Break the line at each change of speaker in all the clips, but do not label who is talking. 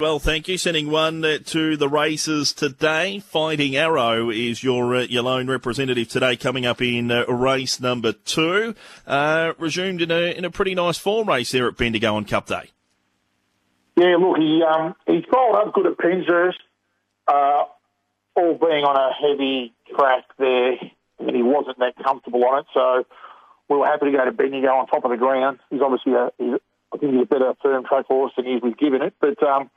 Well, thank you. Sending one to the races today. Fighting Arrow is your uh, your lone representative today, coming up in uh, race number two. Uh, resumed in a in a pretty nice form race there at Bendigo on Cup Day.
Yeah, look, he um, he followed up good at Penshurst, uh, all being on a heavy track there, and he wasn't that comfortable on it. So we were happy to go to Bendigo on top of the ground. He's obviously a, he's a better firm track horse than he's we've given it, but um,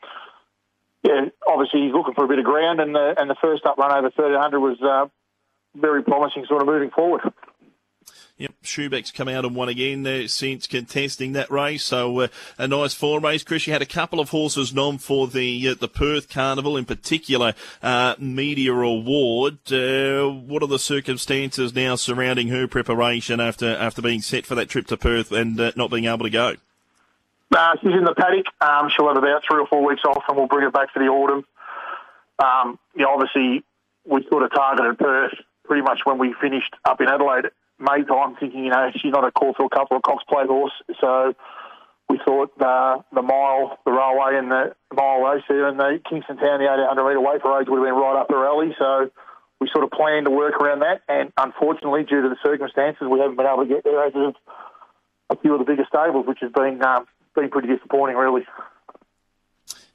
yeah, obviously he's looking for a bit of ground, and the and the first up run over thirteen hundred was uh, very promising, sort of moving forward.
Yep, Schubeck's come out and won again uh, since contesting that race. So uh, a nice form race. Chris, you had a couple of horses nom for the uh, the Perth Carnival, in particular uh, Media Award. Uh, what are the circumstances now surrounding her preparation after after being set for that trip to Perth and uh, not being able to go?
She's in the paddock. Um, she'll have about three or four weeks off, and we'll bring her back for the autumn. Um, know, obviously, we sort of targeted Perth pretty much when we finished up in Adelaide May time, thinking, you know, she's not a Caulfield Cup or a Cox Plate horse. So we thought uh, the mile, the railway, and the mile race there, and the Kingston Town, the 800 metre weight for age would have been right up her alley. So we sort of planned to work around that. And unfortunately, due to the circumstances, we haven't been able to get there as of a few of the bigger stables, which has been um, been pretty disappointing, really.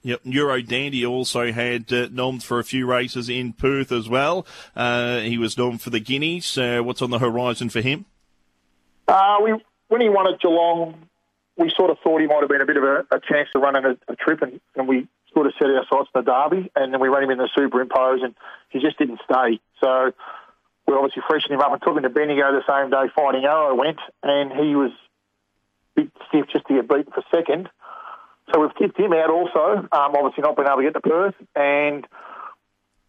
Yep, Euro Dandy also had uh, for a few races in Perth as well. Uh, he was nom for the Guineas. Uh, what's on the horizon for him?
Uh, we when he won at Geelong, we sort of thought he might have been a bit of a, a chance to run in a, a trip, and, and, we sort of set our sights on the Derby, and then we ran him in the Superimpose, and he just didn't stay. So we obviously freshened him up and took him to Bendigo the same day. Fighting Arrow went, and he was bit stiff just to get beaten for second. So we've tipped him out also, um, obviously not being able to get to Perth, and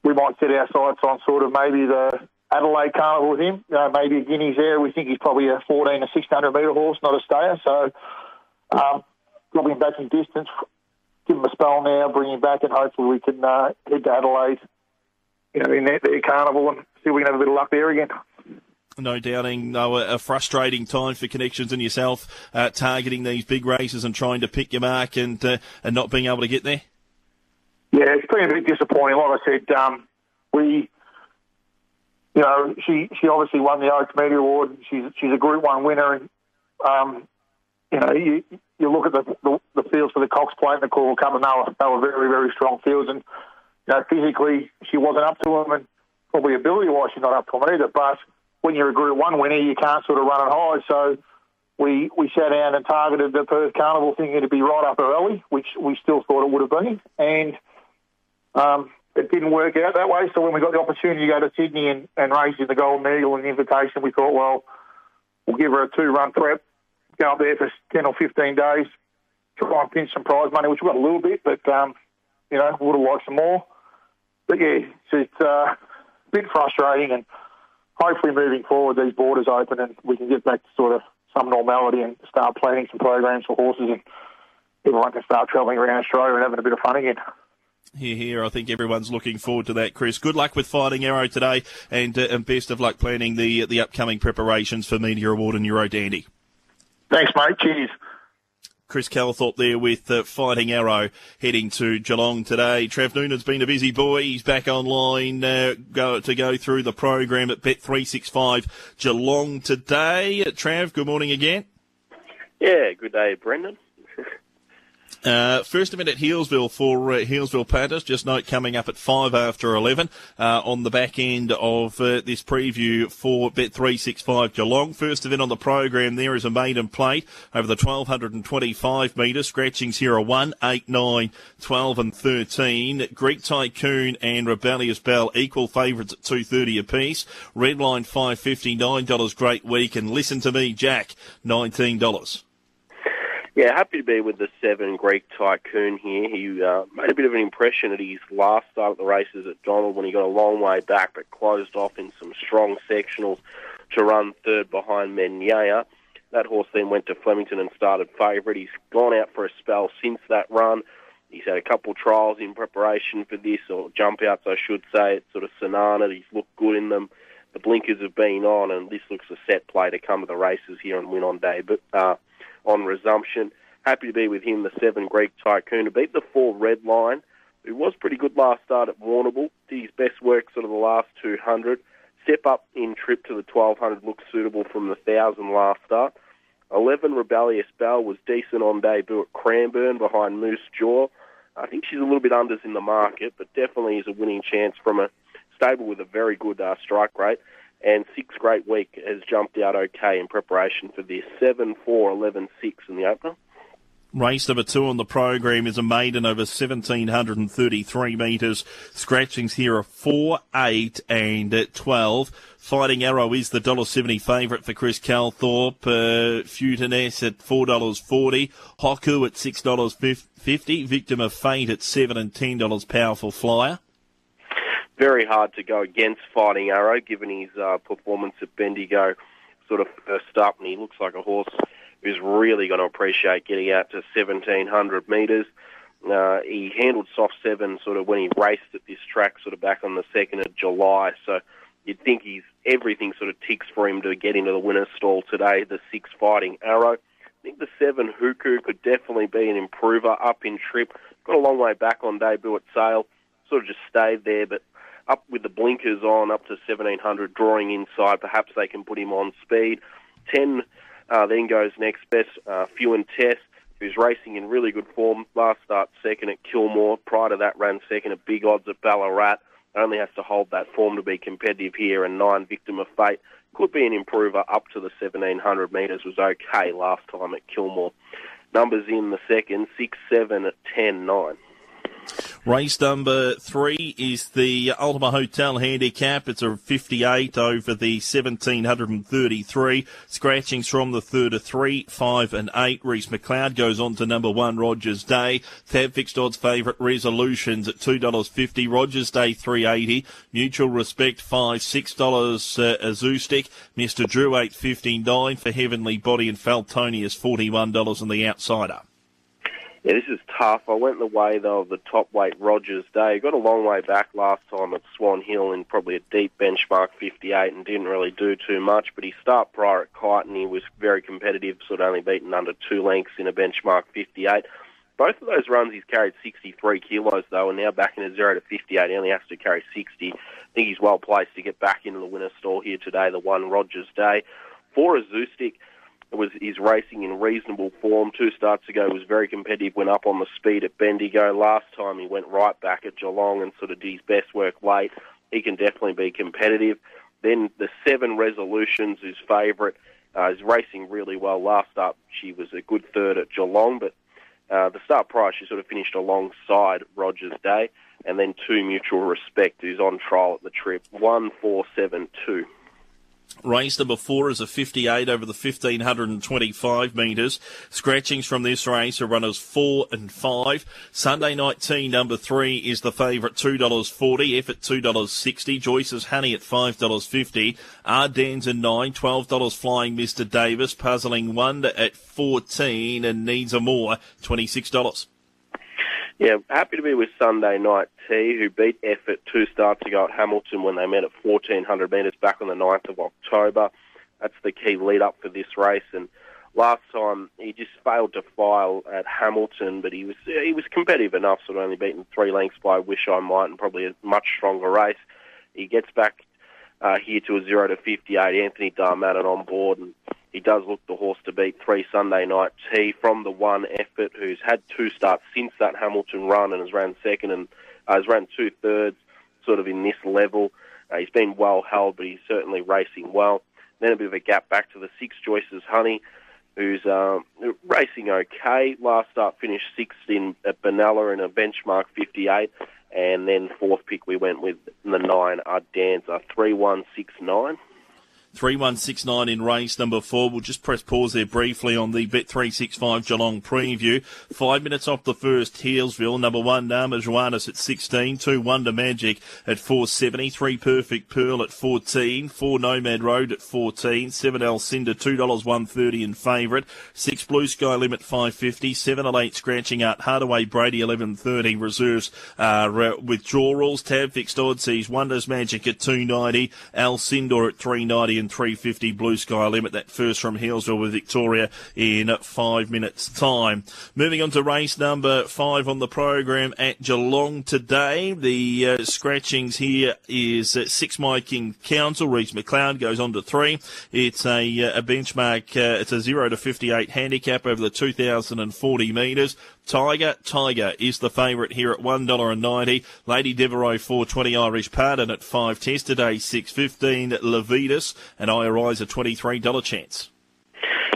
we might set our sights on sort of maybe the Adelaide Carnival with him, uh, maybe a Guineas there. We think he's probably a 14 or 1600 metre horse, not a stayer. So um, him back in distance, give him a spell now, bring him back, and hopefully we can uh, head to Adelaide, you know, in their, their carnival and see if we can have a bit of luck there again
no doubting, no, a, frustrating time for connections and yourself uh, targeting these big races and trying to pick your mark and uh, and not being able to get there.
Yeah, it's been a bit disappointing. Like I said, um, we, you know, she she obviously won the Oaks Media Award. She's she's a Group One winner, and um, you know, you you look at the, the, the fields for the Cox Plate and the Caulfield Cup, and they were, they were very very strong fields, and you know, physically she wasn't up to them, and probably ability wise she's not up to them either, but when you're a Group One winner, you can't sort of run it high. So we we sat down and targeted the Perth Carnival, thinking it'd be right up our alley, which we still thought it would have been, and um, it didn't work out that way. So when we got the opportunity to go to Sydney and, and race in the Golden Eagle and the invitation, we thought, well, we'll give her a two-run prep, go up there for ten or fifteen days, try and pinch some prize money, which we got a little bit, but um, you know, would have liked some more. But yeah, it's, uh, a bit frustrating and hopefully moving forward, these borders open and we can get back to sort of some normality and start planning some programs for horses and everyone can start travelling around Australia and having a bit of fun again.
Here, here. I think everyone's looking forward to that, Chris. Good luck with Fighting Arrow today, and, uh, and best of luck planning the the upcoming preparations for Media Award and Euro Dandy.
Thanks, mate. Cheers.
Chris Calthorpe there with uh, Fighting Arrow heading to Geelong today. Trav Noonan's been a busy boy. He's back online uh, go, to go through the program at Bet365 Geelong today. Trav, good morning again.
Yeah, good day, Brendan.
Uh, first event at Healesville for uh, Healesville Panthers. Just note coming up at five after eleven uh, on the back end of uh, this preview for Bet three six five Geelong. First event on the program there is a maiden plate over the twelve hundred and twenty five metres. Scratchings here are one, eight, nine, 12 and thirteen. Greek Tycoon and Rebellious Bell equal favourites at two thirty apiece. Red line five fifty nine dollars. Great week and listen to me, Jack, nineteen dollars.
Yeah, happy to be with the seven Greek tycoon here. He uh, made a bit of an impression at his last start at the races at Donald when he got a long way back, but closed off in some strong sectionals to run third behind Menyea. That horse then went to Flemington and started favourite. He's gone out for a spell since that run. He's had a couple trials in preparation for this, or jump outs, I should say. It's sort of Sanana. He's looked good in them. The blinkers have been on, and this looks a set play to come to the races here and win on day. But uh, on resumption. happy to be with him, the seven Greek Tycoon, to beat the four Red Line, who was pretty good last start at Warrnambool. Did his best work sort of the last 200. Step up in trip to the 1200 looks suitable from the 1000 last start. 11 Rebellious Bell was decent on debut at Cranbourne behind Moose Jaw. I think she's a little bit unders in the market, but definitely is a winning chance from a stable with a very good uh, strike rate. And Six Great Week has jumped out okay in preparation for this 7 4 11 6 in the opener.
Race number two on the program is a maiden over 1733 metres. Scratchings here are 4, 8 and 12. Fighting Arrow is the $1.70 favourite for Chris Calthorpe. Uh, Futiness at $4.40. Hoku at $6.50. Victim of Fate at 7 and $10 Powerful Flyer.
Very hard to go against Fighting Arrow given his uh, performance at Bendigo sort of first up and he looks like a horse who's really going to appreciate getting out to 1700 metres. Uh, he handled soft seven sort of when he raced at this track sort of back on the 2nd of July. So you'd think he's everything sort of ticks for him to get into the winner's stall today. The six fighting arrow. I think the seven Huku could definitely be an improver up in trip. Got a long way back on debut at Sale. Sort of just stayed there, but up with the blinkers on up to 1700, drawing inside. Perhaps they can put him on speed. 10 uh, then goes next best, uh, and Test, who's racing in really good form. Last start second at Kilmore. Prior to that, ran second at Big Odds at Ballarat. Only has to hold that form to be competitive here. And nine, Victim of Fate, could be an improver up to the 1700 metres. Was okay last time at Kilmore. Numbers in the second, six, seven, at 10, nine.
Race number three is the Ultima Hotel Handicap. It's a 58 over the 1733. Scratchings from the third to three, five and eight. Rhys McLeod goes on to number one, Rogers Day. Fab Fixed Odds favourite resolutions at $2.50. Rogers Day 380. Mutual Respect 5, $6 uh, Azustic. Mr. Drew 8.59 for Heavenly Body and Faltonius $41 on the outsider.
Yeah, this is tough. I went the way though of the top weight Rogers Day. Got a long way back last time at Swan Hill in probably a deep benchmark 58 and didn't really do too much. But he start prior at Kyneton, he was very competitive, sort of only beaten under two lengths in a benchmark 58. Both of those runs he's carried 63 kilos though, and now back in a zero to 58, he only has to carry 60. I think he's well placed to get back into the winner's stall here today. The one Rogers Day. For Azustic, was is racing in reasonable form. Two starts ago was very competitive, went up on the speed at Bendigo. Last time he went right back at Geelong and sort of did his best work late. He can definitely be competitive. Then the seven resolutions, his favourite, uh, is racing really well. Last up, she was a good third at Geelong, but uh, the start price, she sort of finished alongside Rogers Day. And then two mutual respect, who's on trial at the trip. One, four, seven, two.
Race number four is a 58 over the 1525 metres. Scratchings from this race are runners four and five. Sunday night team number three is the favourite $2.40. F at $2.60. Joyce's Honey at $5.50. Ardennes at nine. $12 flying Mr. Davis. Puzzling Wonder at 14 and needs a more $26.
Yeah, happy to be with Sunday Night Tea, who beat Effort two starts ago at Hamilton when they met at 1400 metres back on the 9th of October. That's the key lead up for this race. And last time he just failed to file at Hamilton, but he was he was competitive enough, sort of only beaten three lengths by Wish I Might, and probably a much stronger race. He gets back uh, here to a zero to 58. Anthony Darmanin on board, and he does look the horse to beat three Sunday night T from the one effort, who's had two starts since that Hamilton run and has ran second and uh, has run two thirds, sort of in this level. Uh, he's been well held, but he's certainly racing well. Then a bit of a gap back to the six Joyce's Honey, who's um, racing okay. Last start finished sixth in at Benalla in a benchmark 58, and then fourth pick we went with the nine Ardanza 3169.
3169 in race number four. We'll just press pause there briefly on the Bet365 Geelong preview. Five minutes off the first, Healesville. Number one, Nama Joannis at 16. Two, Wonder Magic at 470. Three, Perfect Pearl at 14. Four, Nomad Road at 14. Seven, Alcinda, $2 130 in favourite. Six, Blue Sky Limit 550. Seven and eight, Scratching Out. Hardaway Brady 1130. Reserves uh, withdrawals. Tab fixed odds. Sees Wonders Magic at 290. Alcindor at 390 and 350 Blue Sky Limit. That first from Healesville with Victoria in five minutes' time. Moving on to race number five on the program at Geelong today. The uh, scratchings here is uh, six My King Council. Rhys McLeod goes on to three. It's a, uh, a benchmark. Uh, it's a zero to 58 handicap over the 2,040 metres. Tiger, Tiger is the favourite here at $1.90. Lady Devereaux 420 Irish Pardon at 5 test today 6.15. Levitas and I IRI's a $23 chance.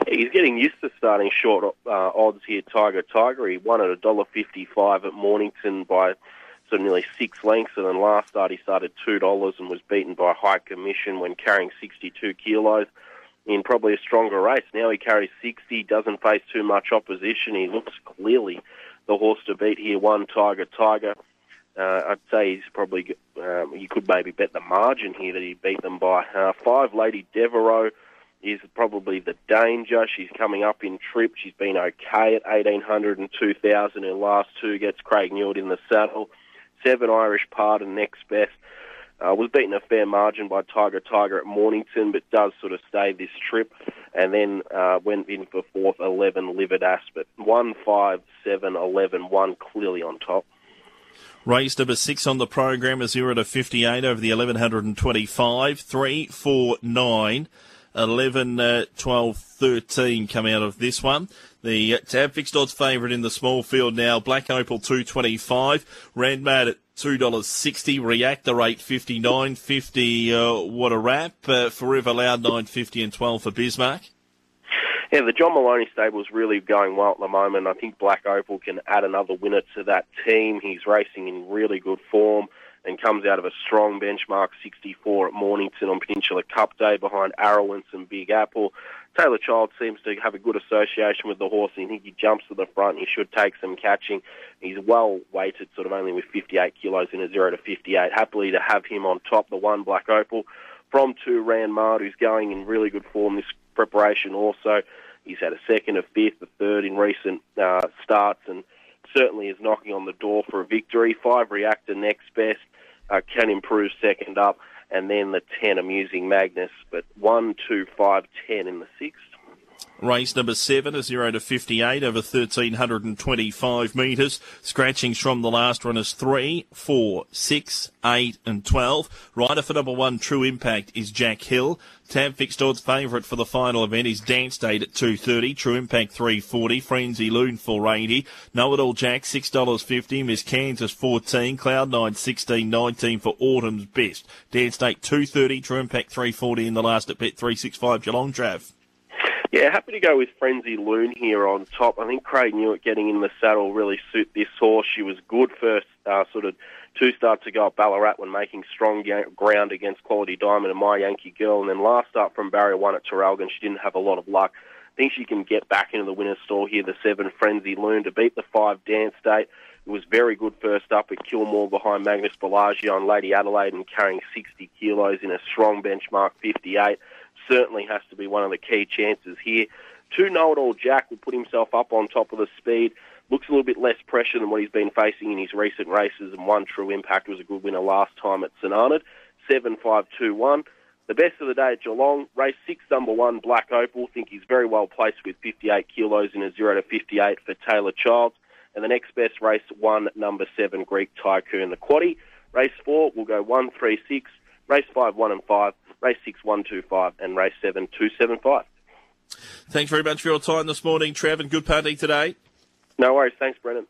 He's getting used to starting short uh, odds here, Tiger Tiger. He won at $1.55 at Mornington by sort of nearly six lengths, and then last start he started $2 and was beaten by High Commission when carrying 62 kilos in probably a stronger race. Now he carries 60, doesn't face too much opposition. He looks clearly the horse to beat here. One Tiger Tiger. Uh, I'd say he's probably um, you could maybe bet the margin here that he beat them by uh, five. Lady Devereaux is probably the danger. She's coming up in trip. She's been okay at 1800 and 2000. Her last two gets Craig Newitt in the saddle. Seven Irish Pardon next best. Uh, was beaten a fair margin by Tiger Tiger at Mornington, but does sort of stay this trip. And then uh, went in for fourth, 11 Livid Aspet. 1, 5, 7, 11, 1 clearly on top.
Race number six on the program is 0 to 58 over the 1125. 3, 4, 9. 11, uh, 12, 13 come out of this one. The uh, tab fixed odds favourite in the small field now. Black Opal 225. Randmad at $2.60. Reactor rate 59.50. Uh, what a wrap. Uh, Forever Loud 950 and 12 for Bismarck.
Yeah, the John Maloney stable is really going well at the moment. I think Black Opal can add another winner to that team. He's racing in really good form and comes out of a strong benchmark 64 at Mornington on Peninsula Cup Day behind Arrowance and Big Apple. Tayla Child seems to have a good association with the horse. I think he jumps to the front. He should take some catching. He's well weighted, sort of only with 58 kilos in a 0 to 58. Happily to have him on top, the one Black Opal. From two, Rand Mard, who's going in really good form this preparation also. He's had a second, a fifth, a third in recent uh, starts and certainly is knocking on the door for a victory. Five Reactor next best uh, can improve second up, and then the 10 Amusing Magnus, but 1, 2, 5, 10 in the sixth.
Race number seven, a 0 to 58 over 1,325 metres. Scratchings from the last is 3, 4, 6, 8 and 12. Rider for number one, True Impact, is Jack Hill. Tab fixed odds favourite for the final event is Dance Date at 2.30. True Impact 3.40. Frenzy Loon 4.80. Know It All Jack $6.50. Miss Kansas 14. Cloud 9 16.19 for Autumn's Best. Dance Date 2.30. True Impact 3.40 in the last at Bet 365 Geelong Trav.
Yeah, happy to go with Frenzy Loon here on top. I think Craig Newitt getting in the saddle really suit this horse. She was good first uh, sort of two starts ago at Ballarat when making strong ground against Quality Diamond and My Yankee Girl. And then last start from Barrier 1 at Traralgon, she didn't have a lot of luck. I think she can get back into the winner's store here, the 7 Frenzy Loon, to beat the 5 Dance Date. It was very good first up at Kilmore behind Magnus Bellagio and Lady Adelaide and carrying 60 kilos in a strong benchmark 58 certainly has to be one of the key chances here. Two know it all Jack will put himself up on top of the speed. Looks a little bit less pressure than what he's been facing in his recent races, and one true impact was a good winner last time at St Arnaud. 7 5 2 1. The best of the day at Geelong, race six, number one, Black Opal. Think he's very well placed with 58 kilos in a 0 to 58 for Tayla Childs. And the next best race, one, number seven, Greek Tycoon, the quaddy. Race four, we'll go one, three, six. Race five, one and five race six, one, two, five, and race seven, two, seven, five.
Thanks very much for your time this morning, Trev, and good party today.
No worries. Thanks, Brennan.